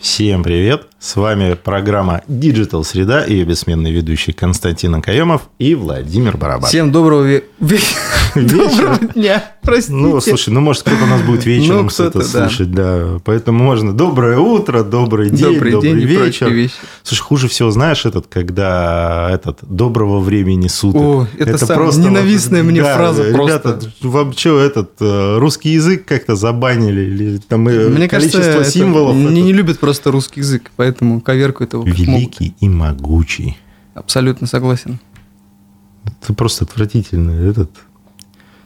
Всем привет! С вами программа Digital Среда и ее бессменный ведущий Константин Акаемов и Владимир Барабан. Всем доброго ве- доброго дня. Простите. Ну, слушай, ну, может, кто-то у нас будет вечером Ну, это да. слушать, да. Поэтому можно доброе утро, добрый день, Добрый добрый, день вечер. Слушай, хуже всего, знаешь, этот, когда этот доброго времени суток. О, это самая ненавистная мне фраза Ребята, просто. вам что, этот э, русский язык как-то забанили? Или там э, Мне кажется, количество это символов? не, это не любят просто русский язык, поэтому коверкают его как могут. Великий и могучий. Абсолютно согласен. Это просто отвратительно. Этот...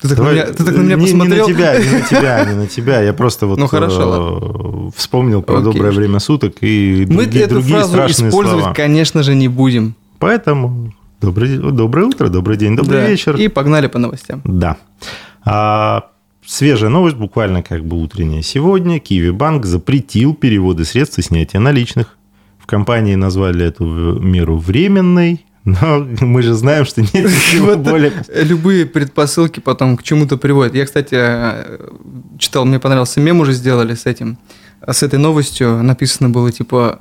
Ты так, Давай, на, меня, ты так на меня не, посмотрел. Не на тебя, не на тебя, не на тебя. Я просто вот Ну, хорошо, э, вспомнил про Окей. доброе время суток и Мы другие, эту другие фразу использовать, слова. конечно же, не будем. Поэтому добрый, доброе утро, добрый день, добрый Да. вечер. И погнали по новостям. Да. А, свежая новость, буквально как бы утренняя сегодня. Киви Банк запретил переводы средств и снятие наличных. В компании назвали эту меру временной, но мы же знаем, что нет ничего более... Любые предпосылки потом к чему-то приводят. Я, кстати, э, читал, мне понравился мем уже сделали с этим, с этой новостью. Написано было типа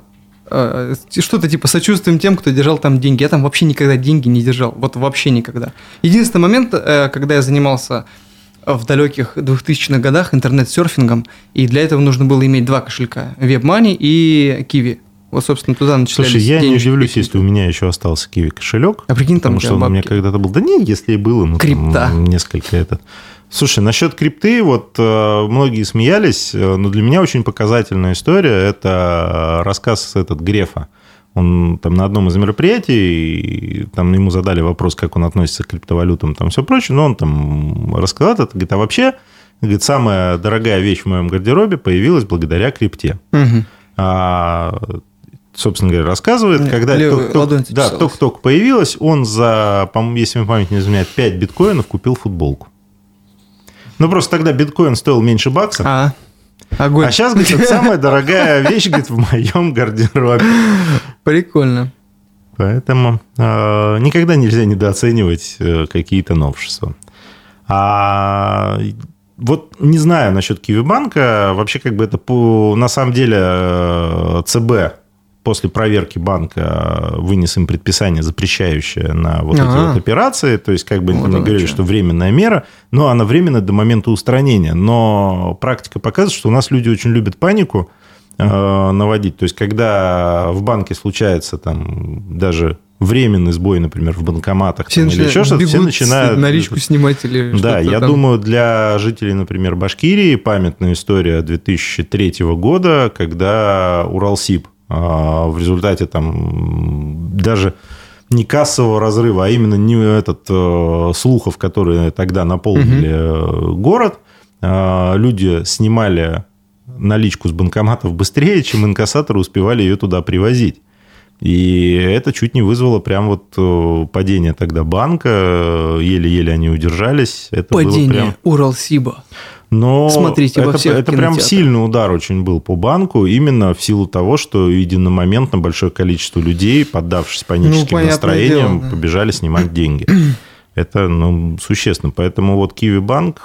э, что-то типа сочувствуем тем, кто держал там деньги. Я там вообще никогда деньги не держал. Вот вообще никогда. Единственный момент, э, когда я занимался в далеких 2000-х годах интернет-серфингом, и для этого нужно было иметь два кошелька. WebMoney и Kiwi. Вот, собственно, туда начислялись Слушай, я не удивлюсь, если у меня еще остался киви кошелек. А прикинь, там Потому что он у меня бабки. когда-то был. Да не, если и было, ну, там Крипта. несколько это. Слушай, насчет крипты, вот э, многие смеялись, э, но для меня очень показательная история. Это рассказ этот Грефа. Он там на одном из мероприятий, там ему задали вопрос, как он относится к криптовалютам, там все прочее, но он там рассказал это, говорит, а вообще, говорит, самая дорогая вещь в моем гардеробе появилась благодаря крипте. Мгм. А, собственно говоря, рассказывает, Нет, когда только, да, только-только появилась, он за, если мне память не изменяет, 5 биткоинов купил футболку. Ну, просто тогда биткоин стоил меньше бакса. А, огонь. А сейчас, говорит, это самая дорогая вещь, говорит, в моем гардеробе. Прикольно. Поэтому э, никогда нельзя недооценивать э, какие-то новшества. А вот не знаю насчет Киви-банка. Вообще, как бы это по, на самом деле э, ЦБ после проверки банка вынес им предписание, запрещающее на вот эти Ага. вот операции. То есть, как бы Вот они оно говорили, чё. что временная мера, но она временная до момента устранения. Но практика показывает, что у нас люди очень любят панику э, наводить. То есть, когда в банке случается там даже временный сбой, например, в банкоматах Все там, или еще начинают, что-то, все начинают... наличку снимать или Да, я там. думаю, для жителей, например, Башкирии памятная история 2003 года, когда Уралсиб а, в результате там даже не кассового разрыва, а именно не этот э, слухов, которые тогда наполнили э, город, а, люди снимали наличку с банкоматов быстрее, чем инкассаторы успевали ее туда привозить. И это чуть не вызвало прям вот э, падение тогда банка. Еле-еле они удержались. Это было Падение прям... Уралсиба. Но Смотрите во это, всех это прям сильный удар очень был по банку, именно в силу того, что единомоментно большое количество людей, поддавшись паническим Ну, настроениям, дело, да. побежали снимать деньги. Это ну, существенно. Поэтому вот Киви Банк,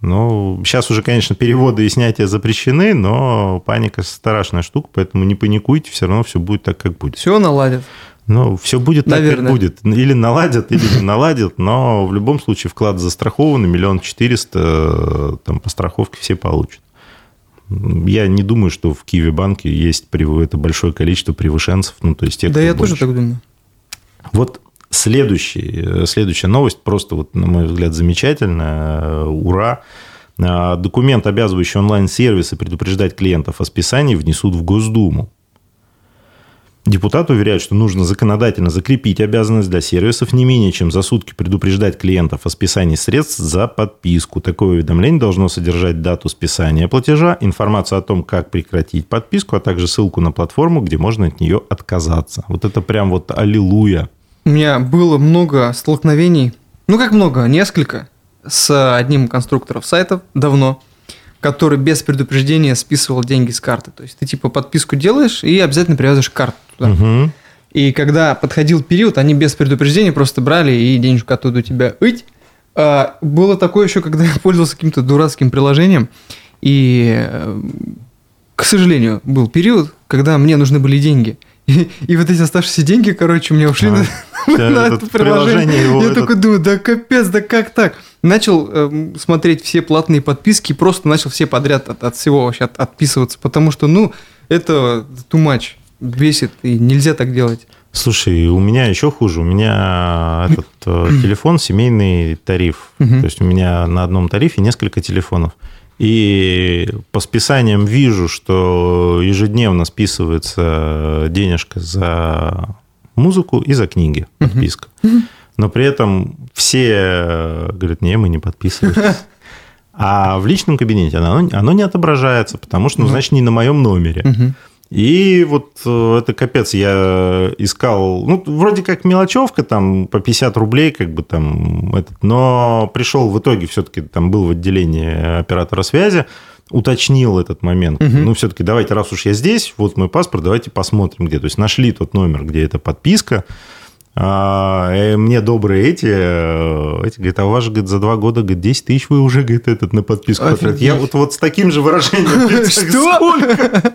ну, сейчас уже, конечно, переводы и снятия запрещены, но паника страшная штука, поэтому не паникуйте, все равно все будет так, как будет. Все наладят. Ну, все будет так, Наверное. как будет. Или наладят, или не наладят, но в любом случае вклад застрахован, миллион четыреста э, там по страховке все получат. Я не думаю, что в Киеве банке есть это большое количество превышенцев, ну, то есть тех, да я тоже больше. так думаю. Вот следующий, э, следующая новость, просто, вот, на мой взгляд, замечательная. э, Ура! А, Документ, обязывающий онлайн-сервисы предупреждать клиентов о списании, внесут в Госдуму. Депутат уверяет, что нужно законодательно закрепить обязанность для сервисов не менее чем за сутки предупреждать клиентов о списании средств за подписку. Такое уведомление должно содержать дату списания платежа, информацию о том, как прекратить подписку, а также ссылку на платформу, где можно от нее отказаться. Вот это прям вот аллилуйя. У меня было много столкновений, ну как много, несколько, с одним конструктором сайтов давно, который без предупреждения списывал деньги с карты. То есть ты типа подписку делаешь и обязательно привязываешь карту туда. Мгм. И когда подходил период, они без предупреждения просто брали и денежку оттуда у тебя ыть. А, было такое еще, когда я пользовался каким-то дурацким приложением, и э, к сожалению, был период, когда мне нужны были деньги. И, и вот эти оставшиеся деньги, короче, у меня ушли А, на, да, на это приложение. его Я этот- такой думаю, да капец, да как так? Начал эм, смотреть все платные подписки, просто начал все подряд от, от всего вообще от- отписываться, потому что, ну, это too much, бесит, и нельзя так делать. Слушай, у меня еще хуже. У меня этот э, телефон семейный тариф. То есть у меня на одном тарифе несколько телефонов. И по списаниям вижу, что ежедневно списывается денежка за музыку и за книги, подписка. Но при этом все говорят, не, мы не подписываемся. А в личном кабинете оно, оно не отображается, потому что, ну, Ну. значит, не на моем номере. Мгм. И вот э, это капец, я искал, ну, вроде как мелочевка, там, по 50 рублей, как бы там, этот, но пришел в итоге, все-таки там был в отделении оператора связи, уточнил этот момент. Мгм. Ну, все-таки давайте, раз уж я здесь, вот мой паспорт, давайте посмотрим где. То есть нашли тот номер, где эта подписка. А, и мне добрые эти, э, эти, говорят, а у вас же, говорит, за два года, говорит, 10 тысяч вы уже, говорит, этот на подписку потратили. Я вот, вот с таким же выражением Что?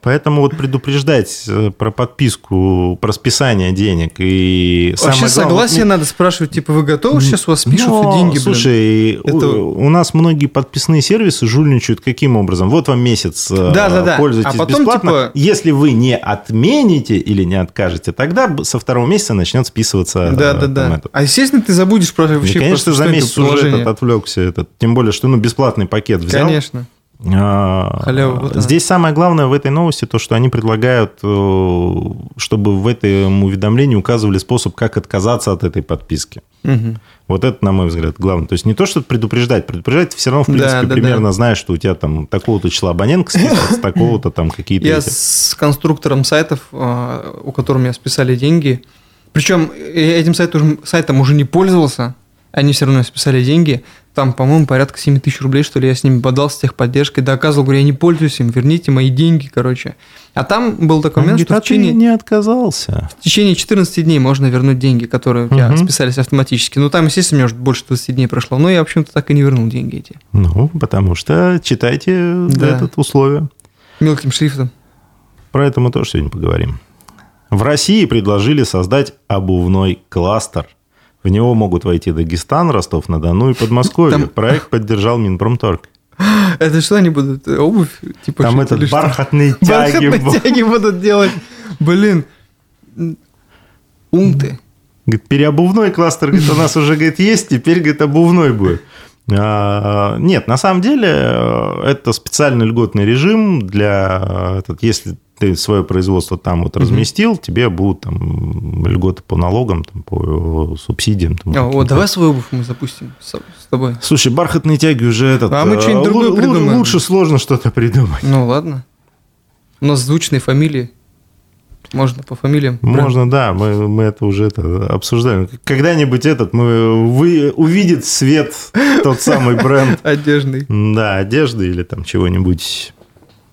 Поэтому вот предупреждать э, про подписку, про списание денег и Вообще главное, согласие вот, надо спрашивать, типа, вы готовы, сейчас у вас пишут но, деньги. Слушай, Это- у, у нас многие подписные сервисы жульничают каким образом? Вот вам месяц, э, пользуйтесь А потом, бесплатно. типа- Если вы не отмените или не откажете, тогда со второго месяца начнет списываться. э, Да, да, да. это. А естественно, ты забудешь про И, вообще конечно, просто, за месяц уже этот отвлекся. Этот. Тем более, что ну, бесплатный пакет взял. Конечно. А, Халява, вот она. Здесь самое главное в этой новости то, что они предлагают, э, чтобы в этом уведомлении указывали способ, как отказаться от этой подписки. Мгм. Вот это, на мой взгляд, главное. То есть не то, что предупреждать. Предупреждать ты все равно, в Да, принципе, да, примерно знаешь, что у тебя там такого-то числа абонентка списывается, такого-то там какие-то... Я эти. с конструктором сайтов, а, у которого меня списали деньги, причем я этим сайтом, сайтом уже не пользовался, они все равно списали деньги. Там, по-моему, порядка 7 тысяч рублей, что ли, я с ними подал с техподдержкой, доказывал, говорю, я не пользуюсь им, верните мои деньги, короче. А там был такой Он момент, что в а течение, не отказался. в течение 14 дней можно вернуть деньги, которые у тебя Мгм. списались автоматически. Ну, там, естественно, может, больше 20 дней прошло, но я, в общем-то, так и не вернул деньги эти. Ну, потому что читайте Да. этот условие. Мелким шрифтом. Про это мы тоже сегодня поговорим. В России предложили создать обувной кластер. В него могут войти Дагестан, Ростов-на-Дону и Подмосковье. Там- Проект поддержал Минпромторг. Это что они будут? э, Обувь? Типа, Там этот что? бархатные тяги. Бархатные тяги будут делать. Блин. Ум ты. Говорит, переобувной кластер говорит, у нас уже говорит, есть, теперь говорит, обувной будет. А, Нет, на самом деле э, это специальный льготный режим для, э, этот, если ты свое производство там вот разместил, тебе будут там льготы по налогам, там, по субсидиям. там, А, вот, давай свою обувь мы запустим с, с тобой. Слушай, бархатные тяги уже этот... А мы э, что-нибудь другое придумаем. Лучше сложно что-то придумать. Ну ладно. У нас звучные фамилии. Можно по фамилиям. Можно, да, мы, мы это уже это обсуждаем. Когда-нибудь этот мы вы, увидит свет тот самый бренд, Одежный. да, одежды или там чего-нибудь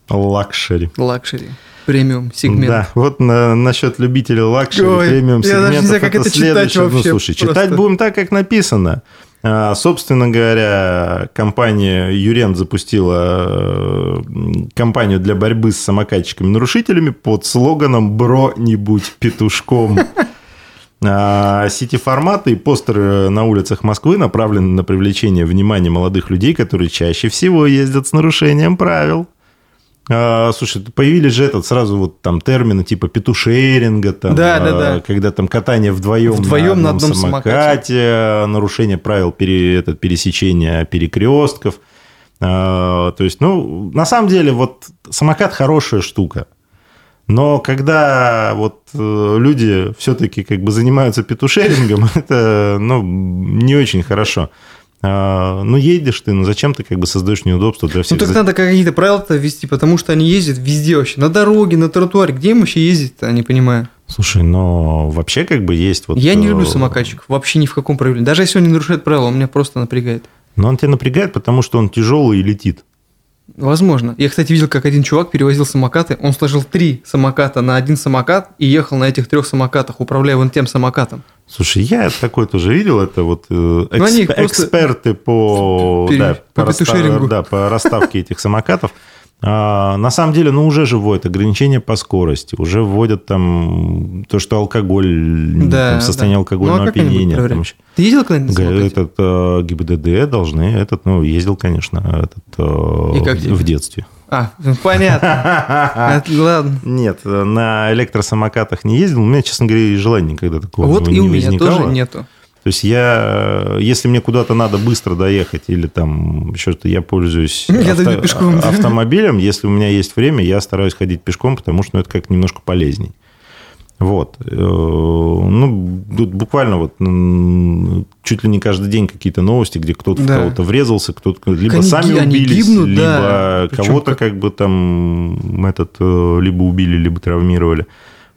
лакшери. Лакшери. Премиум сегмент. Да, вот на, насчет любителей лакшери, Ой, премиум я даже не сегментов, знаю, как это читать следующее. Ну, вообще, слушай, просто. читать будем так, как написано. А, Собственно говоря, компания Юрент запустила э, кампанию для борьбы с самокатчиками-нарушителями под слоганом «Бро, не будь петушком». А, Сити-форматы и постеры на улицах Москвы направлены на привлечение внимания молодых людей, которые чаще всего ездят с нарушением правил. А, слушай, появились же этот сразу вот там термины типа петушеринга, там, Да, да, а, да. когда там катание вдвоем, Вдвоем на на одном, одном самокате, нарушение правил пере, этот, пересечения перекрестков. А, то есть, ну, на самом деле, вот самокат хорошая штука. Но когда вот э, люди все-таки как бы занимаются петушерингом, это, ну, не очень хорошо. А, Ну, едешь ты, ну, зачем ты как бы создаешь неудобства для Ну всех? так надо какие-то правила-то ввести, потому что они ездят везде вообще. На дороге, на тротуаре. Где им вообще ездить-то, не понимаю. Слушай, но вообще как бы есть вот... Я не э, люблю самокатчиков. Вообще ни в каком проявлении. Даже если он не нарушает правила, он меня просто напрягает. Но он тебя напрягает, потому что он тяжелый и летит. Возможно. Я, кстати, видел, как один чувак перевозил самокаты. Он сложил три самоката на один самокат и ехал на этих трех самокатах, управляя вон тем самокатом. Слушай, я такое тоже видел, это вот э, просто эксперты по, пере- да, по петушерингу. да, по расставке этих самокатов. А, на самом деле, ну, уже же вводят ограничения по скорости, уже вводят там то, что алкоголь, Да, там, состояние да. алкогольного Ну, а опьянения. там еще. Ты ездил когда-нибудь? Этот э, ГИБДД должны, этот, ну, ездил, конечно, этот э, И как в, тебе? в детстве. А, понятно. От- Ладно. Нет, на электросамокатах не ездил. У меня, честно говоря, желания никогда такого Вот не и у меня возникало. тоже нету. То есть я, э, если мне куда-то надо быстро доехать или там еще что-то, я пользуюсь Я дойду пешком, автомобилем. Если у меня есть время, я стараюсь ходить пешком, потому что ну, это как немножко полезней. Вот. Э, Ну, тут буквально вот чуть ли не каждый день какие-то новости, где кто-то в Да. кого-то врезался, кто-то либо Они сами они убились, гибнут, либо да. Кого-то как- как бы там этот э, либо убили, либо травмировали.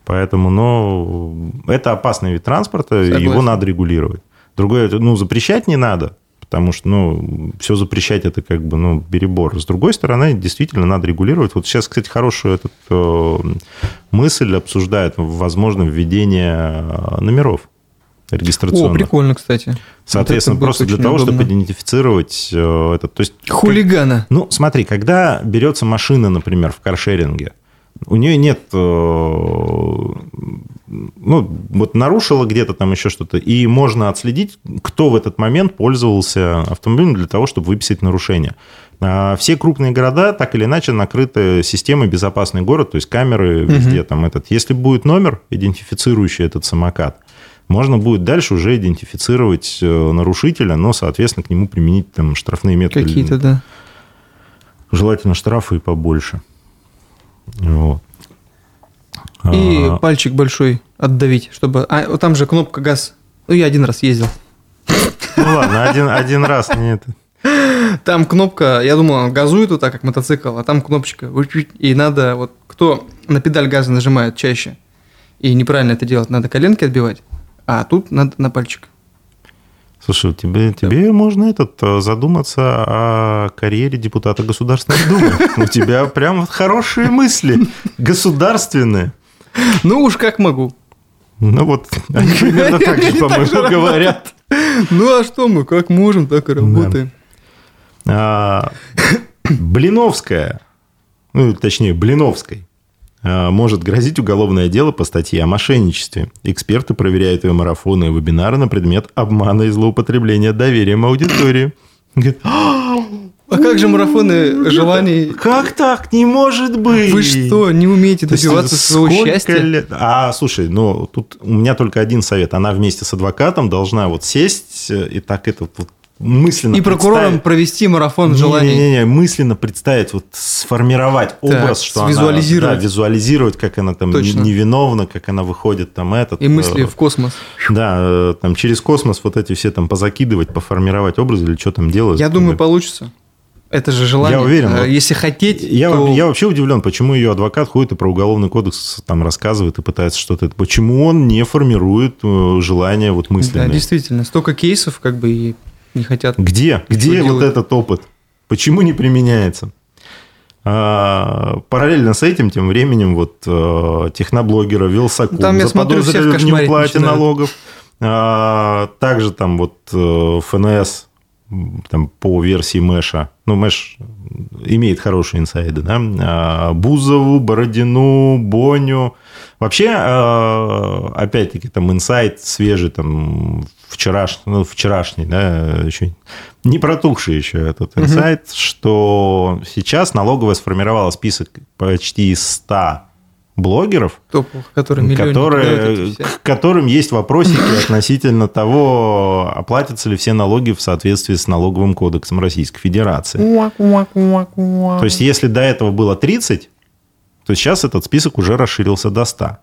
Поэтому, ну, это опасный вид транспорта, Согласен. его надо регулировать. Другое, это, ну, запрещать не надо, потому что, ну, все запрещать это как бы, ну, перебор. С другой стороны, действительно надо регулировать. Вот сейчас, кстати, хорошую этот, э, мысль обсуждают, возможно, введение э, номеров О, регистрационных. прикольно, кстати. Соответственно, Вот это просто для того, чтобы удобно. идентифицировать э, этот. То есть, Хулигана. ну, смотри, когда берется машина, например, в каршеринге, у нее нет, э, ну, вот нарушила где-то там еще что-то, и можно отследить, кто в этот момент пользовался автомобилем для того, чтобы выписать нарушение. А Все крупные города так или иначе накрыты системой безопасный город, то есть камеры везде там этот. Если будет номер, идентифицирующий этот самокат, можно будет дальше уже идентифицировать э, нарушителя, но, соответственно, к нему применить там штрафные методы. Какие-то, да. Желательно штрафы и побольше. Вот. И А, пальчик большой отдавить, чтобы... А, там же кнопка газ. Ну, я один раз ездил. ну ладно, один, один раз не это. Там кнопка, я думал, он газует вот так, как мотоцикл, а там кнопочка. И надо, вот кто на педаль газа нажимает чаще, и неправильно это делать, надо коленки отбивать, а тут надо на пальчик. Слушай, тебе, тебе можно этот э, задуматься о карьере депутата Государственной Думы. У тебя прям хорошие мысли, государственные. Ну уж как могу. Ну вот, они примерно так же, по-моему, говорят. Ну а что мы, как можем, так и работаем. А, Блиновская, ну, точнее, Блиновской, может грозить уголовное дело по статье о мошенничестве. Эксперты проверяют ее марафоны и вебинары на предмет обмана и злоупотребления доверием аудитории. Говорит, А как же марафоны желаний? как так? Не может быть! Вы что, не умеете То есть добиваться своего счастья? лет- А, слушай, ну, тут у меня только один совет. Она вместе с адвокатом должна вот сесть э, и так это вот мысленно И прокурором провести марафон желаний. Не-не-не, мысленно представить, вот сформировать образ, что визуализировать. она... Да, визуализировать, как она там Точно. невиновна, как она выходит там этот... И мысли э, в космос. Да, э, там через космос вот эти все там позакидывать, поформировать образы или что там делать. Я думаю, получится. Это же желание. Я уверен, Э, вот Если хотеть, Я, то... я вообще удивлен, почему ее адвокат ходит и про уголовный кодекс там рассказывает и пытается что-то... Почему он не формирует э, желание вот Да, мысленное? действительно, столько кейсов как бы и не хотят. Где? Где вот делать? этот опыт? Почему не применяется? А, параллельно с этим, тем временем, вот э, техноблогера Вилсаком Там, я заподозрили в неуплате начинают. налогов. А, также там вот э, ФНС там, по версии Мэша, ну, Мэш имеет хорошие инсайды, да, а, Бузову, Бородину, Боню. Вообще, э, опять-таки, там инсайт свежий, там, вчерашний, ну, вчерашний, да, еще не протухший еще этот инсайт, что сейчас налоговая сформировала список почти из 100 блогеров, Топовых, которые которые, все. к которым есть вопросики относительно того, оплатятся ли все налоги в соответствии с налоговым кодексом Российской Федерации. То есть, если до этого было 30, то сейчас этот список уже расширился до 100.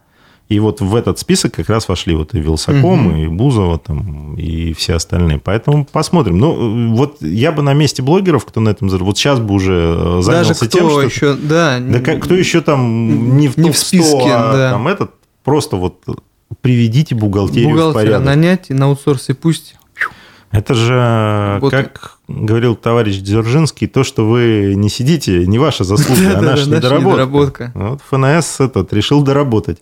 И вот в этот список как раз вошли вот и Вилсаком, Мгм. и Бузова, там, и все остальные. Поэтому посмотрим. Ну, вот я бы на месте блогеров, кто на этом... Вот сейчас бы уже э, занялся Даже кто тем, что... еще, да, Да как- кто еще там не в, Не в списке, 100, а да. там этот, просто вот приведите бухгалтерию в бухгалтера порядок. нанять и на аутсорс и пусть. Это же, Работает. как говорил товарищ Дзержинский, то, что вы не сидите, не ваша заслуга, а наша наша недоработка. недоработка. Вот ФНС этот решил доработать.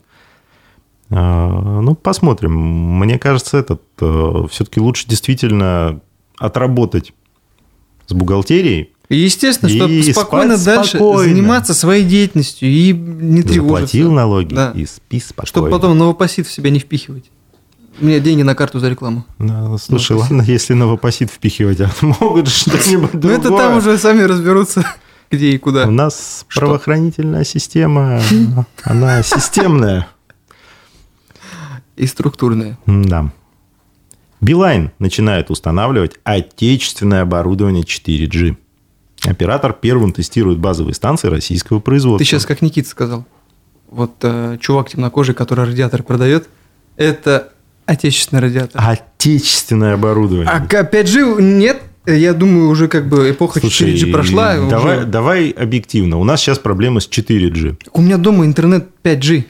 А, Ну, посмотрим. Мне кажется, этот все-таки лучше действительно отработать с бухгалтерией, Естественно, И чтобы спокойно спать дальше спокойно. заниматься своей деятельностью и не тревожиться. Заплатил налоги Да. и спи спокойно. Чтобы потом новопосит в себя не впихивать. Мне деньги на карту за рекламу. Ну, слушай, Ну, ладно, если новопосит впихивать, а могут что-нибудь Ну это другое. там уже сами разберутся, где и куда. У нас Что? правоохранительная система, она системная. И структурные. Да. Билайн начинает устанавливать отечественное оборудование 4G. Оператор первым тестирует базовые станции российского производства. Ты сейчас как Никита сказал. Вот э, чувак темнокожий, который радиатор продает, это отечественный радиатор. Отечественное оборудование. А к 5G нет, я думаю, уже как бы эпоха 4G прошла. Давай, уже- давай объективно. У нас сейчас проблемы с 4G. У меня дома интернет 5G.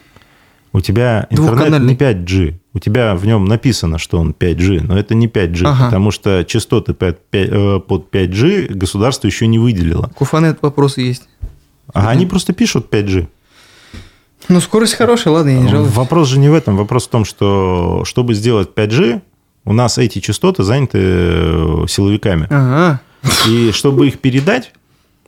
У тебя интернет не 5G. У тебя в нем написано, что он 5G, но это не 5G, Ага. потому что частоты э, под 5G государство еще не выделило. Куфанет вопросы есть. А они просто пишут 5G. Ну, скорость хорошая, ладно, я не жалуюсь. Вопрос же не в этом. Вопрос в том, что чтобы сделать 5G, у нас эти частоты заняты э, силовиками. Ага. И чтобы их передать,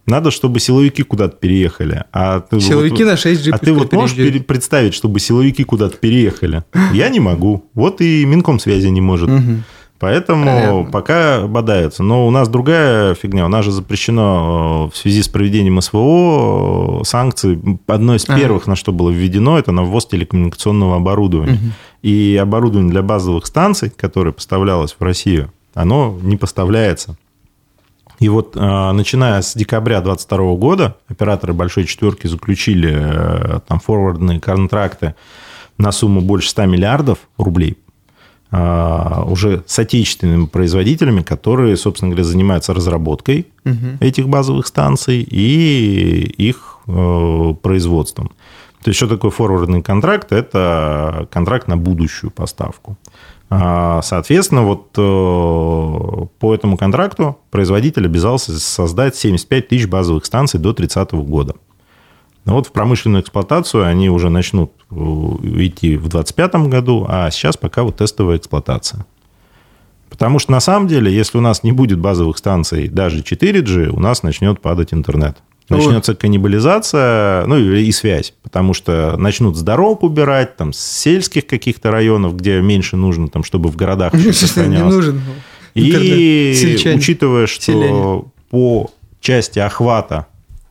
надо, чтобы силовики куда-то переехали. А ты Силовики вот- на 6G А ты вот можешь пере- представить, чтобы силовики куда-то переехали? Я не могу. Вот и Минком связи не может. Мгм. Поэтому Понятно. пока бодаются. Но у нас другая фигня. У нас же запрещено э, в связи с проведением СВО э, санкции. Одно из Ага. первых, на что было введено, это на ввоз телекоммуникационного оборудования. Мгм. И оборудование для базовых станций, которое поставлялось в Россию, оно не поставляется. И вот э, начиная с декабря 2022 года операторы большой четверки заключили там форвардные контракты на сумму больше 100 миллиардов рублей уже с отечественными производителями, которые, собственно говоря, занимаются разработкой Мгм. этих базовых станций и их э, производством. То есть, что такое форвардный контракт? Это контракт на будущую поставку. А, Соответственно, вот э, по этому контракту производитель обязался создать 75 тысяч базовых станций до 30 года. Но вот в промышленную эксплуатацию они уже начнут э, идти в 2025 году, а сейчас пока вот тестовая эксплуатация. Потому что на самом деле, если у нас не будет базовых станций даже 4G, у нас начнет падать интернет. Начнется каннибализация, ну и связь, потому что начнут с дорог убирать, там, с сельских каких-то районов, где меньше нужно, там, чтобы в городах Не нужен. И учитывая, что по части охвата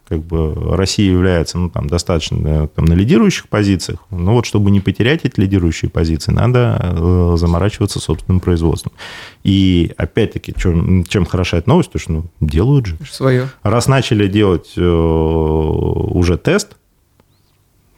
как бы Россия является ну, там, достаточно там, на лидирующих позициях, ну вот чтобы не потерять эти лидирующие позиции, надо э, заморачиваться собственным производством. И опять-таки, чем, чем хороша эта новость, то что ну, делают же. Свое. Раз начали делать э, уже тест,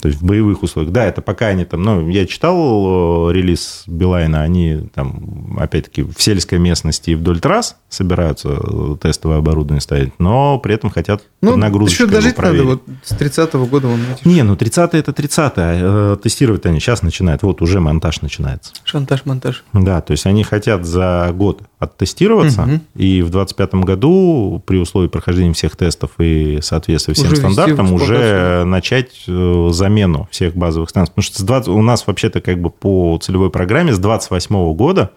то есть в боевых условиях. Да, это пока они там, ну, я читал э, релиз Билайна, они там, опять-таки, в сельской местности и вдоль трасс собираются э, тестовое оборудование ставить, но при этом хотят Ну, нагрузочку еще дожить надо, вот с 30-го года он Не, ну 30 это 30 а тестировать они сейчас начинают, вот уже монтаж начинается. шантаж-монтаж. Да, то есть они хотят за год оттестироваться, Мгм. и в 2025 году при условии прохождения всех тестов и соответствия всем Уже стандартам уже начать э, замену всех базовых станций. Потому что с 20 у нас вообще-то как бы по целевой программе с 28 года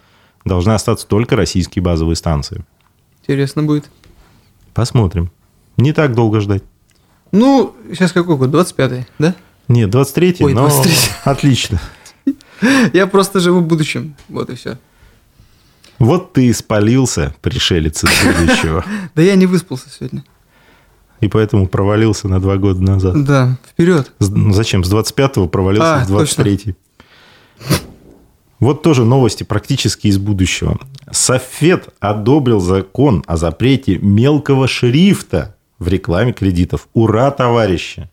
должны остаться только российские базовые станции. Интересно будет. Посмотрим. Не так долго ждать. Ну, сейчас какой год? 25-й, да? Нет, 23-й, Ой, но 23-й. отлично. Я просто живу в будущем. Вот и все. Вот ты и спалился, пришелец из будущего, Да я не выспался сегодня. И поэтому провалился на два года назад. Да, вперед. С- ну, Зачем? С 25-го провалился А, в 23-й. Вот тоже новости практически из будущего. Софет одобрил закон о запрете мелкого шрифта в рекламе кредитов. Ура, товарищи!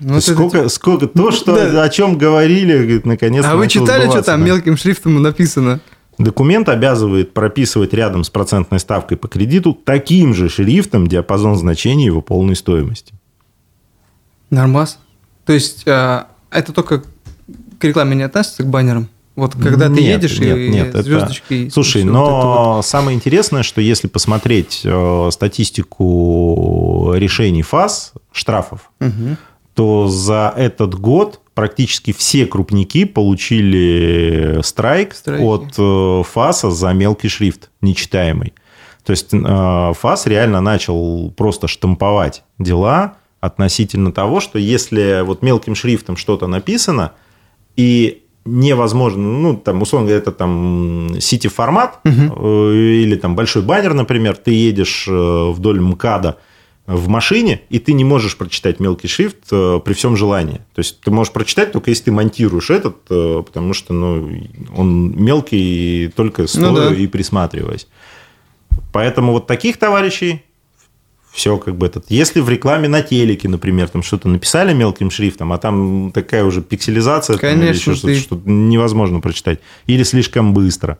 Ну, вот это сколько, сколько, то, что, Да. о чем говорили, наконец-то А вы читали, что там мелким шрифтом написано? Документ обязывает прописывать рядом с процентной ставкой по кредиту таким же шрифтом диапазон значений его полной стоимости. Нормас. То есть, а, это только к рекламе не относится, к баннерам? Вот когда ты Нет, едешь нет, и нет, это- звездочки... и Слушай, но вот это вот. самое интересное, что если посмотреть э, статистику решений ФАС, штрафов, Мгм. То за этот год практически все крупники получили страйк Страйки. от э, ФАСа за мелкий шрифт, нечитаемый. То есть э, ФАС реально начал просто штамповать дела относительно того, что если вот мелким шрифтом что-то написано, и невозможно, ну, там, условно говоря, это там сити-формат угу. или там большой баннер, например, ты едешь э, вдоль МКАДа в машине, и ты не можешь прочитать мелкий шрифт э, при всем желании. То есть ты можешь прочитать только если ты монтируешь этот, потому что ну, он мелкий только стоя ну, да. и присматриваясь. Поэтому вот таких товарищей все как бы этот. Если в рекламе на телеке, например, там что-то написали мелким шрифтом, а там такая уже пикселизация, Конечно, там, или что, что невозможно прочитать, или слишком быстро,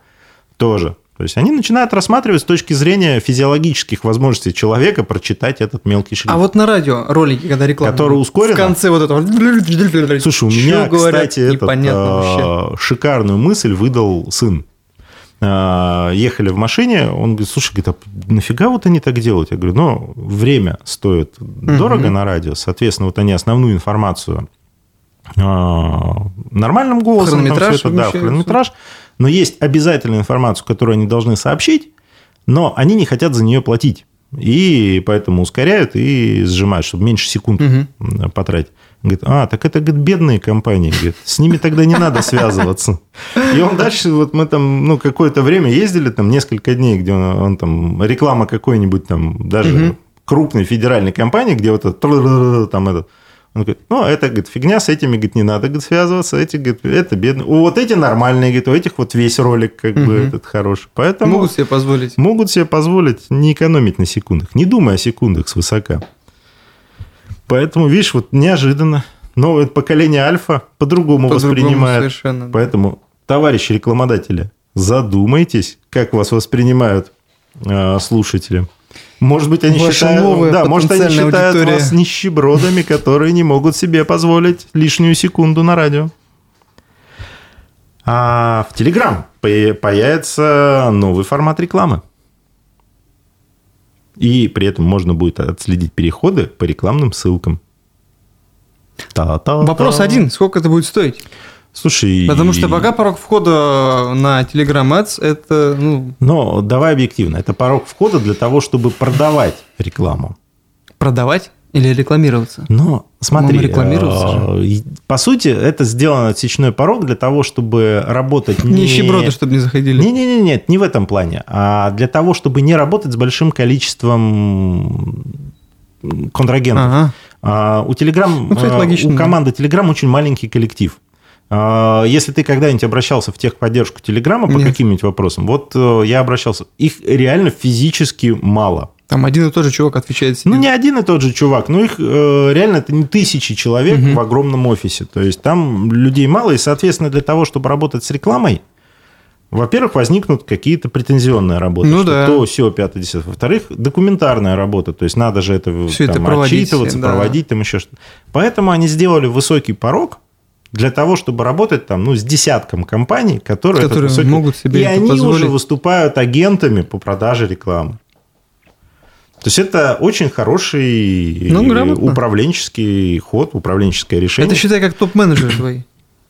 тоже. То есть они начинают рассматривать с точки зрения физиологических возможностей человека прочитать этот мелкий шрифт. А вот на радио ролики, когда реклама. Который ускорен. В конце вот этого. Слушай, у меня, говорят, кстати, этот, а, шикарную мысль выдал сын. А, ехали в машине, он говорит, слушай, говорит, а нафига вот они так делают? Я говорю, ну, время стоит дорого угу. на радио, соответственно, вот они основную информацию а, нормальным голосом, хронометраж, это, да, хронометраж, но есть обязательная информация, которую они должны сообщить, но они не хотят за нее платить. И поэтому ускоряют и сжимают, чтобы меньше секунд угу. потратить. Говорит, а, так это, говорит, бедные компании. Говорит, с ними тогда не надо связываться. И он дальше, вот мы там, ну, какое-то время ездили, там, несколько дней, где он, он там, реклама какой-нибудь там, даже угу. крупной федеральной компании, где вот это, там, этот, он говорит, ну, это, говорит, фигня, с этими, говорит, не надо, говорит, связываться, эти, говорит, это бедные. Вот эти нормальные, говорит, у этих вот весь ролик, как угу. бы, этот хороший. Поэтому... Могут себе позволить. Могут себе позволить не экономить на секундах, не думая о секундах свысока. Поэтому, видишь, вот неожиданно новое поколение альфа по-другому по воспринимает. Совершенно, да. Поэтому, товарищи рекламодатели, задумайтесь, как вас воспринимают э, слушатели. Может быть, они Ваша считают, да, может, они считают аудитория. вас нищебродами, которые не могут себе позволить лишнюю секунду на радио. А в Телеграм появится новый формат рекламы. И при этом можно будет отследить переходы по рекламным ссылкам. Та-та-та. Вопрос один. Сколько это будет стоить? Слушай... Потому что пока порог входа на Telegram Ads это... Ну... Но давай объективно. Это порог входа для того, чтобы продавать рекламу. Продавать? Или рекламироваться? Но смотри, э, по сути, это сделано отсечной порог для того, чтобы работать не... Нищеброды, чтобы не заходили. Не-не-не, нет, не в этом плане. А для того, чтобы не работать с большим количеством контрагентов. Ага. А, у Telegram, ну, кстати, э, логично, у команды. Telegram очень маленький коллектив. А, если ты когда-нибудь обращался в техподдержку Телеграма по каким-нибудь вопросам, вот э, я обращался, их реально физически мало. Там один и тот же чувак отвечает. Себе. Ну, не один и тот же чувак, но их э, реально это не тысячи человек угу. в огромном офисе. То есть там людей мало, и, соответственно, для того, чтобы работать с рекламой, во-первых, возникнут какие-то претензионные работы. Ну да. То, все, пятое, десятое. Во-вторых, документарная работа. То есть надо же это, все там, это проводить, отчитываться, да. проводить, там еще что-то. Поэтому они сделали высокий порог для того, чтобы работать там, ну, с десятком компаний, которые, которые высокий... могут себе И они позволить. уже выступают агентами по продаже рекламы. То есть это очень хороший ну, управленческий ход, управленческое решение. Это считай как топ-менеджер твои.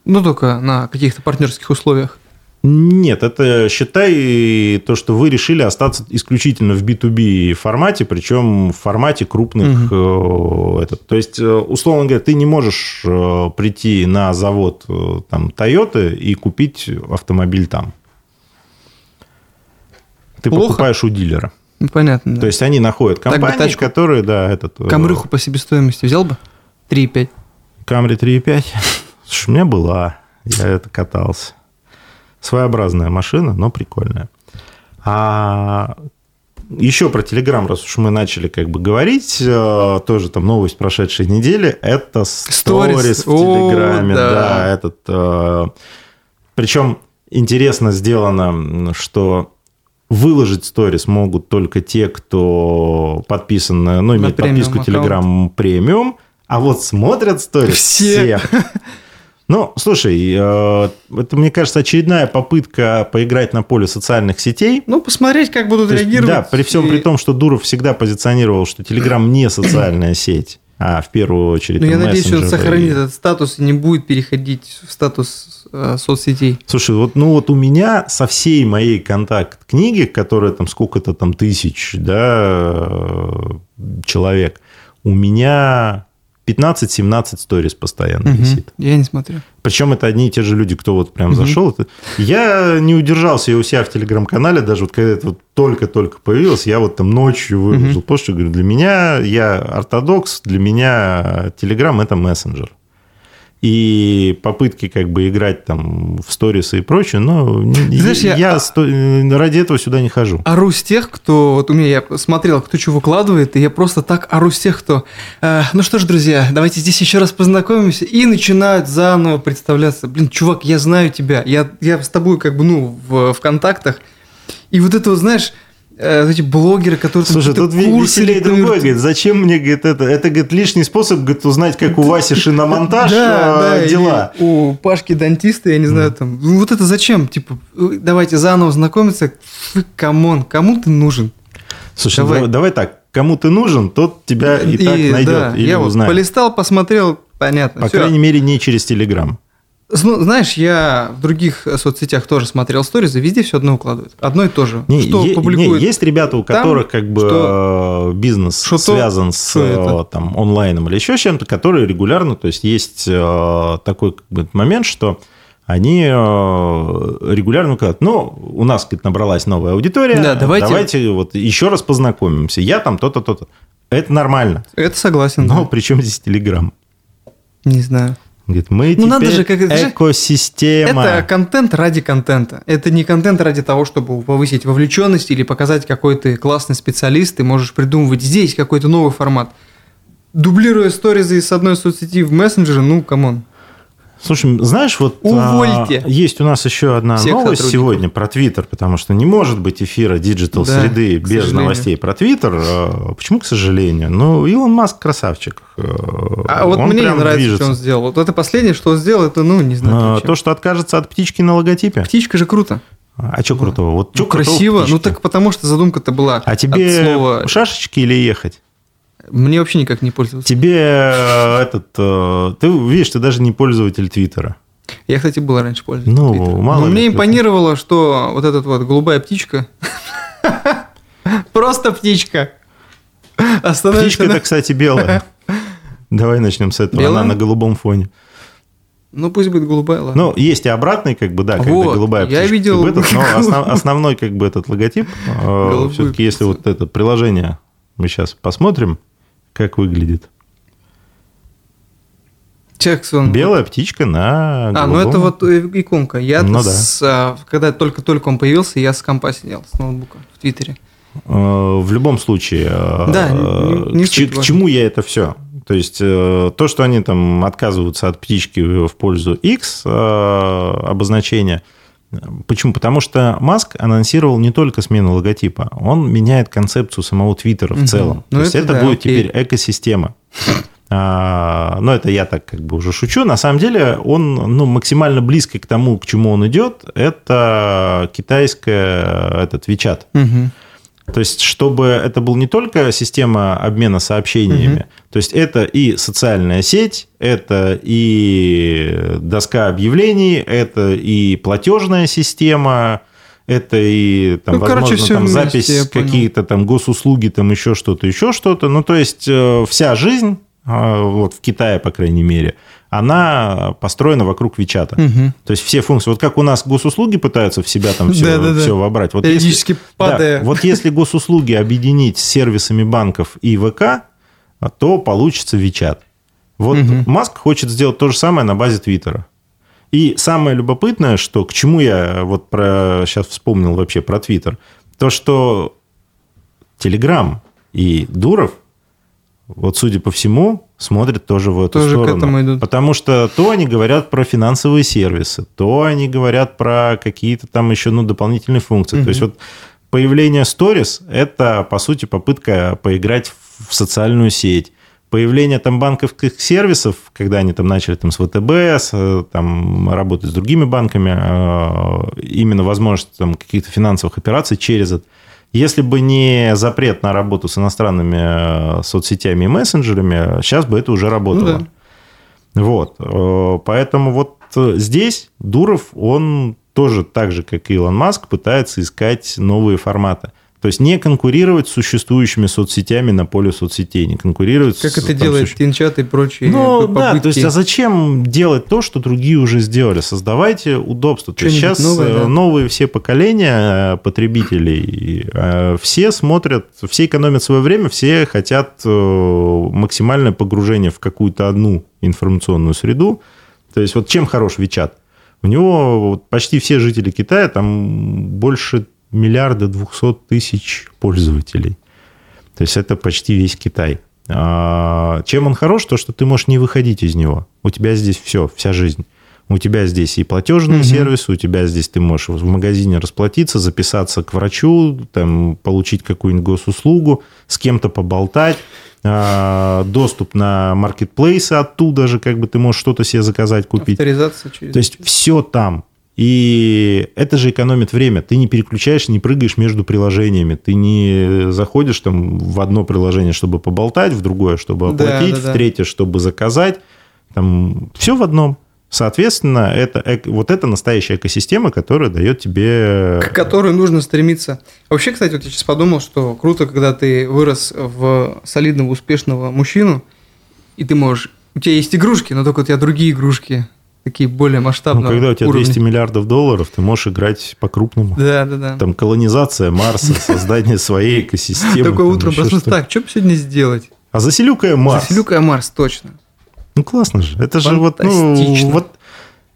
Ну, только на каких-то партнерских условиях. Нет, это считай то, что вы решили остаться исключительно в B2B формате, причем в формате крупных. Угу. Этот. То есть, э, условно говоря, ты не можешь э, прийти на завод там, Toyota и купить автомобиль там. Ты Плохо? покупаешь у дилера. Ну, понятно. Да. То есть они находят компании, тачку, которые, да, этот... Камрюху по себестоимости взял бы? 3,5. Камри 3,5? Слушай, у меня была. Я это катался. Своеобразная машина, но прикольная. А еще про Телеграм, раз уж мы начали как бы говорить, э, тоже там новость прошедшей недели, это сторис в Телеграме. Да. да, этот... Э, Причем интересно сделано, что Выложить сторис могут только те, кто подписан, на, ну, имеет на подписку Telegram премиум, а вот смотрят сторис все. все. Ну, слушай, э, это, мне кажется, очередная попытка поиграть на поле социальных сетей. Ну, посмотреть, как будут То реагировать. да, при всем и... при том, что Дуров всегда позиционировал, что Telegram не социальная сеть, а в первую очередь Ну, я надеюсь, он сохранит и- этот статус и не будет переходить в статус э, соцсетей. Слушай, вот, ну вот у меня со всей моей контакт-книги, которая там сколько-то там тысяч, да, э, человек, у меня 15-17 сторис постоянно Мгм. висит. Я не смотрю. Причем это одни и те же люди, кто вот прям Мгм. зашел. Это... Я не удержался я у себя в телеграм-канале, даже вот когда это вот только-только появилось, я вот там ночью выложил Мгм. пост, что говорю, для меня, я ортодокс, для меня телеграм это мессенджер. И попытки как бы играть там в сторисы и прочее, но Знаешь, я- я сто- ради этого сюда не хожу. Ору с тех, кто... Вот у меня я смотрел, кто что выкладывает, и я просто так ору с тех, кто... э, ну что ж, друзья, давайте здесь еще раз познакомимся. И начинают заново представляться. Блин, чувак, я знаю тебя. Я, я с тобой как бы, ну, в, в контактах. И вот это вот, знаешь, эти блогеры, которые... Слушай, тут курсы веселее рекламируют. говорит, зачем мне, говорит, это, это, говорит, лишний способ, говорит, узнать, как у Васи шиномонтаж Да, э, да, дела. у Пашки дантиста, я не знаю, там. Ну, вот это зачем? Типа, э, давайте заново знакомиться. Come on, кому ты нужен? Слушай, Давай. так, кому ты нужен, тот тебя и, так найдет да, или я вот узнает. полистал, посмотрел, понятно. По крайней мере, не через Телеграм. Ну, знаешь, я в других э, соцсетях тоже смотрел сторизы, везде все одно укладывают. Одно и то же. Не, что е- публикуют? не, есть ребята, у там, которых как бы что- э, бизнес что то, связан с что это. э, там, онлайном или еще с чем-то, которые регулярно, то есть есть такой как бы, момент, что они регулярно говорят, ну, у нас говорит, набралась новая аудитория, Да, давайте- вот еще раз познакомимся, я там то-то, то-то. Это нормально. Это согласен. Но да. при чем здесь Телеграм? Не знаю. Говорит, мы Ну, надо же, как экосистема. Это контент ради контента. Это не контент ради того, чтобы повысить вовлеченность или показать, какой ты классный специалист. Ты можешь придумывать здесь какой-то новый формат. Дублируя сторизы из одной соцсети в мессенджере, ну, come on. Слушай, знаешь, вот Увольте. а, есть у нас еще одна Всех новость сегодня про Твиттер, потому что не может быть эфира digital Да, среды без сожалению. новостей про Твиттер. А, Почему, к сожалению? Ну, Илон Маск красавчик. А вот Он мне не нравится, движется. что он сделал. Вот это последнее, что он сделал, это, ну, не знаю. А. То, что откажется от птички на логотипе. Птичка же круто. А что крутого? Вот Ну, красиво. Ну, так потому что задумка-то была А тебе от слова... шашечки или ехать? Мне вообще никак не пользоваться. Тебе э, этот... э, Ты видишь, ты даже не пользователь Твиттера. Я, кстати, был раньше пользователем. Ну, Твиттера. мало Но ли, мне это- импонировало, что вот эта вот голубая птичка... Просто птичка. Остановится Птичка на- это, кстати, белая. Давай начнем с этого. Белая? Она на голубом фоне. Ну, пусть будет голубая, ладно. Ну, есть и обратный, как бы, да, когда Вот, голубая я птичка, видел как бы этот, но основ- основной, как бы, этот логотип, Голубую все-таки, если вот это приложение мы сейчас посмотрим, как выглядит. Джексон. Белая птичка на А, ну голубом. это вот иконка. Я Ну с, а, когда только-только он появился, я с компа сидел, с ноутбука в Твиттере. Э, В любом случае, э, Да, не- не к, суть к чему я это все? То есть э, то, что они там отказываются от птички в пользу X обозначения. Почему? Потому что Маск анонсировал не только смену логотипа, он меняет концепцию самого Твиттера в Мгм. целом. Ну, То есть это это да, будет окей. теперь экосистема. А, Но это я так как бы уже шучу. На самом деле он ну, максимально близко к тому, к чему он идет. Это китайская, этот WeChat. Мгм. То есть, чтобы это был не только система обмена сообщениями, Мгм. то есть это и социальная сеть, это и доска объявлений, это и платежная система, это и там, Ну, короче, возможно, всё там вместе, запись какие-то там госуслуги, там еще что-то, еще что-то. Ну, то есть э, вся жизнь, э, вот в Китае, по крайней мере, она построена вокруг Вичата. Мгм. То есть все функции. Вот как у нас госуслуги пытаются в себя там все, все вобрать. Вот Периодически падая. Да, вот если госуслуги объединить с сервисами банков и ВК, то получится Вичат. Вот Мгм. Маск хочет сделать то же самое на базе Твиттера. И самое любопытное, что к чему я вот про, сейчас вспомнил вообще про Твиттер, то, что Телеграм и Дуров, вот судя по всему, смотрят тоже в эту Тоже к сторону. этому идут. Потому что то они говорят про финансовые сервисы, то они говорят про какие-то там еще ну, дополнительные функции. Мгм. То есть вот появление Stories – это, по сути, попытка поиграть в социальную сеть. Появление там банковских сервисов, когда они там начали там, с ВТБ, с, э, там, работать с другими банками, э, именно возможность там, каких-то финансовых операций через это, Если бы не запрет на работу с иностранными э, соцсетями и мессенджерами, сейчас бы это уже работало. Ну да. Вот. Э, Поэтому вот э, здесь Дуров, он тоже так же, как и Илон Маск, пытается искать новые форматы. То есть не конкурировать с существующими соцсетями на поле соцсетей, не конкурировать Как с, это там, делает суще- Тинчат и прочие ну, попытки. да, то есть, а зачем делать то, что другие уже сделали? Создавайте удобство. То есть сейчас новое, э, да. новые все поколения э, потребителей, э, все смотрят, все экономят свое время, все хотят максимальное погружение в какую-то одну информационную среду. То есть вот чем хорош Вичат? У него вот почти все жители Китая, там больше миллиарда двухсот тысяч пользователей. То есть это почти весь Китай. А, Чем он хорош? То, что ты можешь не выходить из него. У тебя здесь все, вся жизнь. У тебя здесь и платежные Мгм. сервисы, у тебя здесь ты можешь в магазине расплатиться, записаться к врачу, там, получить какую-нибудь госуслугу, с кем-то поболтать, а, доступ на маркетплейсы оттуда же, как бы ты можешь что-то себе заказать, купить. Авторизация через... То есть все там. И это же экономит время. Ты не переключаешь, не прыгаешь между приложениями. Ты не заходишь там в одно приложение, чтобы поболтать, в другое, чтобы оплатить, да, да. в третье, чтобы заказать. Там все в одном. Соответственно, это, вот это настоящая экосистема, которая дает тебе... к которой нужно стремиться. Вообще, кстати, вот я сейчас подумал, что круто, когда ты вырос в солидного, успешного мужчину, и ты можешь... У тебя есть игрушки, но только у тебя другие игрушки, такие более Ну, масштабные. когда у тебя 200 миллиардов долларов, ты можешь играть по-крупному. Да, да, да. Там колонизация Марса, создание своей экосистемы. Такое утром проснулся, что-то. так, что бы сегодня сделать? А заселю-ка Марс. Заселю-ка я Марс, точно. Ну, классно же. Это же вот, ну, вот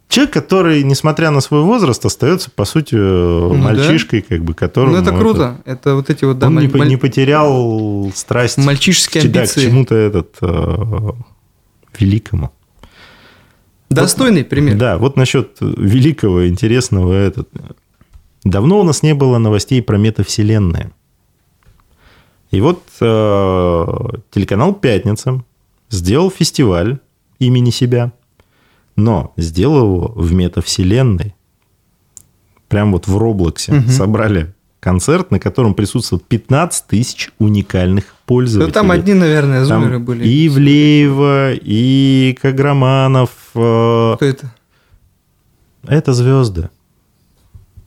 человек, который, несмотря на свой возраст, остается, по сути, да. мальчишкой, как бы, которому... ну, это круто. Это вот эти вот, да, он не, маль- по- маль- не потерял страсть мальчишеские к- да, амбиции. к чему-то этот, э, великому. Достойный пример. Да, вот насчет великого, интересного этот. Давно у нас не было новостей про метавселенные. И вот э, телеканал «Пятница» сделал фестиваль имени себя, но сделал его в метавселенной. Прям вот в Роблоксе Мгм. собрали концерт, на котором присутствует 15 тысяч уникальных пользователей. там одни, наверное, Там зумеры были. И Ивлеева, и Каграманов. э, Кто это? Это звезды.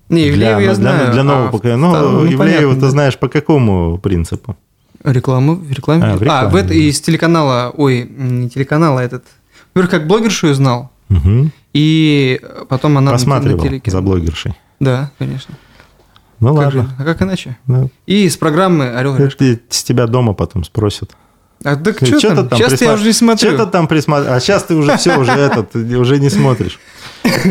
Не, Ивлеева для, я знаю. Для нового а поколения. Ну, ну, Ивлеева ты да. знаешь по какому принципу? Рекламу, в рекламе. А, А, в рекламе, в это, да. из телеканала, ой, не телеканала, а этот. Во-первых, как блогершу ее знал, Мгм. и потом она на- на Посматривал телеке- за блогершей. Да, конечно. Ну Как же, ладно. а как иначе? Ну, И из программы Орел и это Решка. с тебя дома потом спросят. А так что чё там? ты там Сейчас я присма- уже не смотрю. Что-то там присмотрел. А сейчас ты уже все, уже этот, уже не смотришь.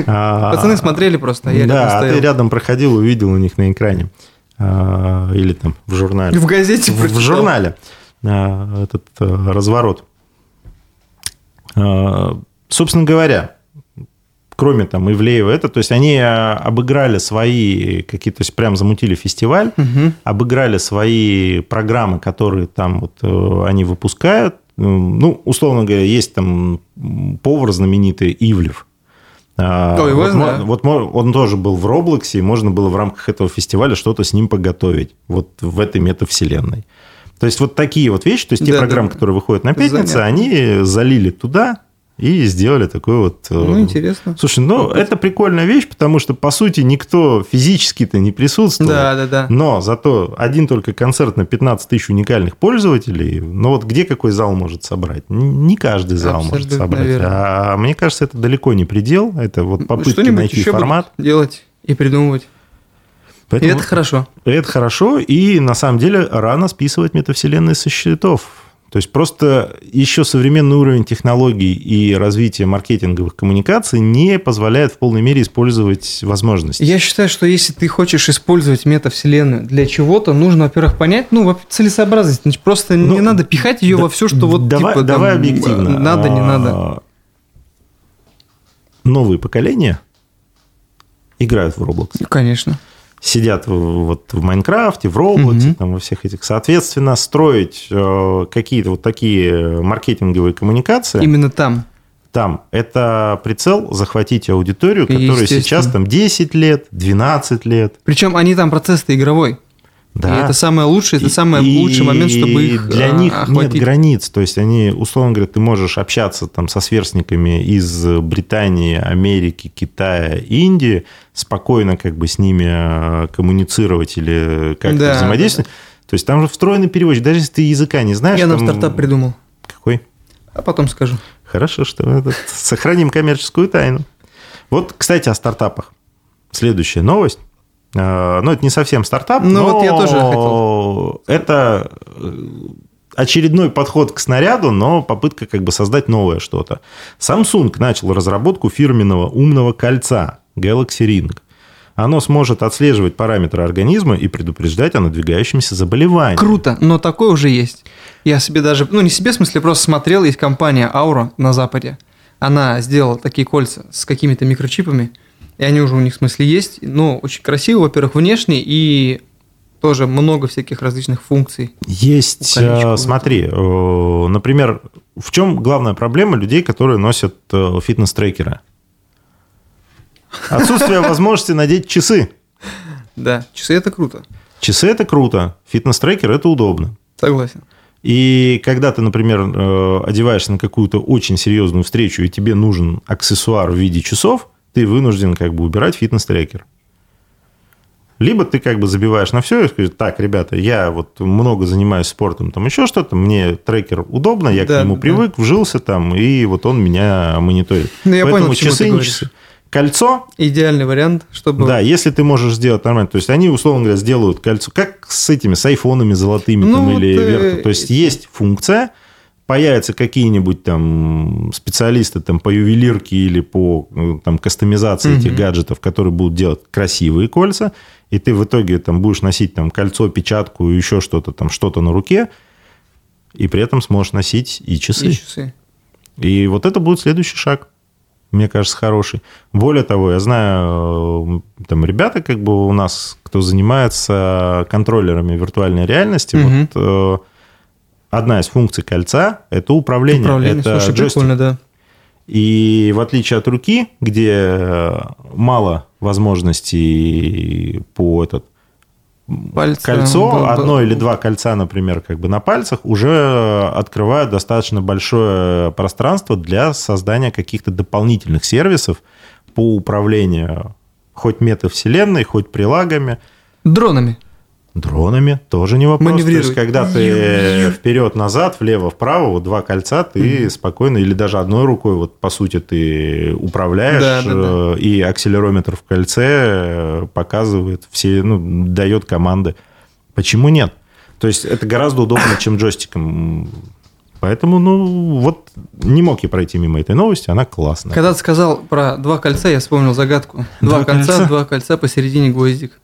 А, Пацаны смотрели просто, а я рядом Да, а ты рядом проходил, увидел у них на экране. А, Или там в журнале. В газете в, журнале этот а, разворот. Собственно говоря, кроме там Ивлеева, это, то есть они а, обыграли свои какие-то, то есть прям замутили фестиваль, Мгм. обыграли свои программы, которые там вот э, они выпускают. Ну, условно говоря, есть там повар знаменитый Ивлев. А, О, его вот, знаю. вот он тоже был в Роблоксе, и можно было в рамках этого фестиваля что-то с ним поготовить вот в этой метавселенной. То есть вот такие вот вещи, то есть те Да, программы, да. которые выходят на пятнице, Занятно. они залили туда и сделали такой вот... э, Ну, интересно. Слушай, ну это прикольная вещь, потому что, по сути, никто физически-то не присутствовал. Да, да, да. Но зато один только концерт на 15 тысяч уникальных пользователей, ну вот где какой зал может собрать? Не каждый зал может Абсолютно собрать. верно. А мне кажется, это далеко не предел. Это вот попытки найти еще формат. делать и придумывать. Поэтому И это хорошо. это хорошо, и на самом деле рано списывать метавселенные со счетов. То есть просто еще современный уровень технологий и развития маркетинговых коммуникаций не позволяет в полной мере использовать возможности. Я считаю, что если ты хочешь использовать метавселенную для чего-то, нужно, во-первых, понять, ну, целесообразность. Значит, просто Ну, не надо пихать ее Да- во все, что вот давай, типа, давай там, объективно. Надо, не А, надо. Новые поколения играют в Roblox. Ну, Конечно. Сидят вот в Майнкрафте, в Роблоксе, Мгм. там во всех этих. Соответственно, строить э, какие-то вот такие маркетинговые коммуникации Именно там. там это прицел захватить аудиторию, которая сейчас там 10 лет, 12 лет. Причем они там процесс-то игровой. Да. И это самое лучшее, это самый И- лучший момент, чтобы их для а, них охватить. нет границ. То есть они, условно говоря, ты можешь общаться там со сверстниками из Британии, Америки, Китая, Индии, спокойно как бы с ними э, коммуницировать или как-то Да, взаимодействовать. То есть там же встроенный переводчик. Даже если ты языка не знаешь... Я нам там- стартап придумал, Какой? а потом скажу. Хорошо, что этот, сохраним коммерческую тайну. Вот, кстати, о стартапах. Следующая новость. Э, Ну, это не совсем стартап, Ну, но вот я тоже хотел. это э, очередной подход к снаряду, но попытка как бы создать новое что-то. Samsung начал разработку фирменного умного кольца Galaxy Ring. Оно сможет отслеживать параметры организма и предупреждать о надвигающемся заболевании. Круто, но такое уже есть. Я себе даже, ну не себе, в смысле, просто смотрел, есть компания Aura на Западе. Она сделала такие кольца с какими-то микрочипами, и они уже у них, в смысле, есть. Ну, очень красиво, во-первых, внешне, и тоже много всяких различных функций. Есть, э, смотри, э, например, в чем главная проблема людей, которые носят э, фитнес-трекеры? Отсутствие возможности надеть часы. Да, часы это круто, Часы – это круто, фитнес-трекер – это удобно. согласен. И когда ты, например, одеваешься на какую-то очень серьезную встречу, и тебе нужен аксессуар в виде часов, ты вынужден как бы убирать фитнес-трекер. Либо ты как бы забиваешь на все и скажешь, так, ребята, я вот много занимаюсь спортом, там еще что-то, мне трекер удобно, я Да, к нему да. привык, вжился там, и вот он меня мониторит. Ну, я Поэтому понял, часы ты не часы. Кольцо Идеальный вариант, чтобы... да, если ты можешь сделать нормально. То есть они, условно говоря, сделают кольцо, как с этими, с айфонами золотыми Ну, там, или э, вверх. То есть есть функция, появятся какие-нибудь там специалисты там, по ювелирке или по э, там, кастомизации этих Мгм. гаджетов, которые будут делать красивые кольца, и ты в итоге там будешь носить там кольцо, печатку, еще что-то там, что-то на руке, и при этом сможешь носить и часы. И часы. И вот это будет следующий шаг, мне кажется, хороший. Более того, я знаю, э, там ребята как бы у нас, кто занимается контроллерами виртуальной реальности, Мгм. вот э, одна из функций кольца – это управление, Управление, это слушай, джойстик. прикольно, да. И в отличие от руки, где э, мало возможностей по этот Пальцы, кольцо, б- б- одно или два кольца, например, как бы на пальцах, уже открывают достаточно большое пространство для создания каких-то дополнительных сервисов по управлению хоть метавселенной, хоть прилагами. Дронами. Дронами тоже не вопрос. То есть, Маневрировать. когда ты вперед-назад, влево-вправо, вот два кольца, ты спокойно, или даже одной рукой, вот по сути, ты управляешь, Да, да, да. э, и акселерометр в кольце э, показывает все, ну, дает команды. Почему нет? То есть это гораздо удобнее, чем джойстиком. Поэтому, ну, вот не мог я пройти мимо этой новости, она классная. Когда ты сказал про два кольца, я вспомнил загадку. Два Два, кольца, кольца? два кольца посередине гвоздик.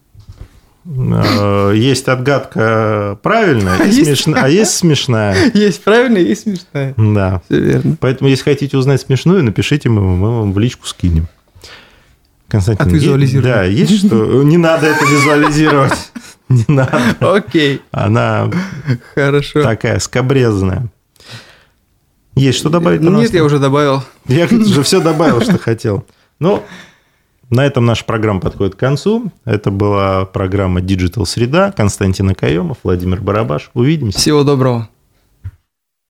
Э, Есть отгадка правильная, А и есть смешная, а есть смешная. Есть правильно, есть смешная. Да. Все верно. Поэтому, если хотите узнать смешную, напишите, мы, мы вам в личку скинем. Константин, Отвизуализируем. е- Да, есть что? Не надо это визуализировать. Не надо. Окей, Она хорошо. такая скобрезная. Есть что добавить? Нет, я уже добавил. Я уже все добавил, что хотел. Ну, на этом наша программа подходит к концу. Это была программа Digital Среда. Константин Акаемов, Владимир Барабаш. Увидимся. Всего доброго.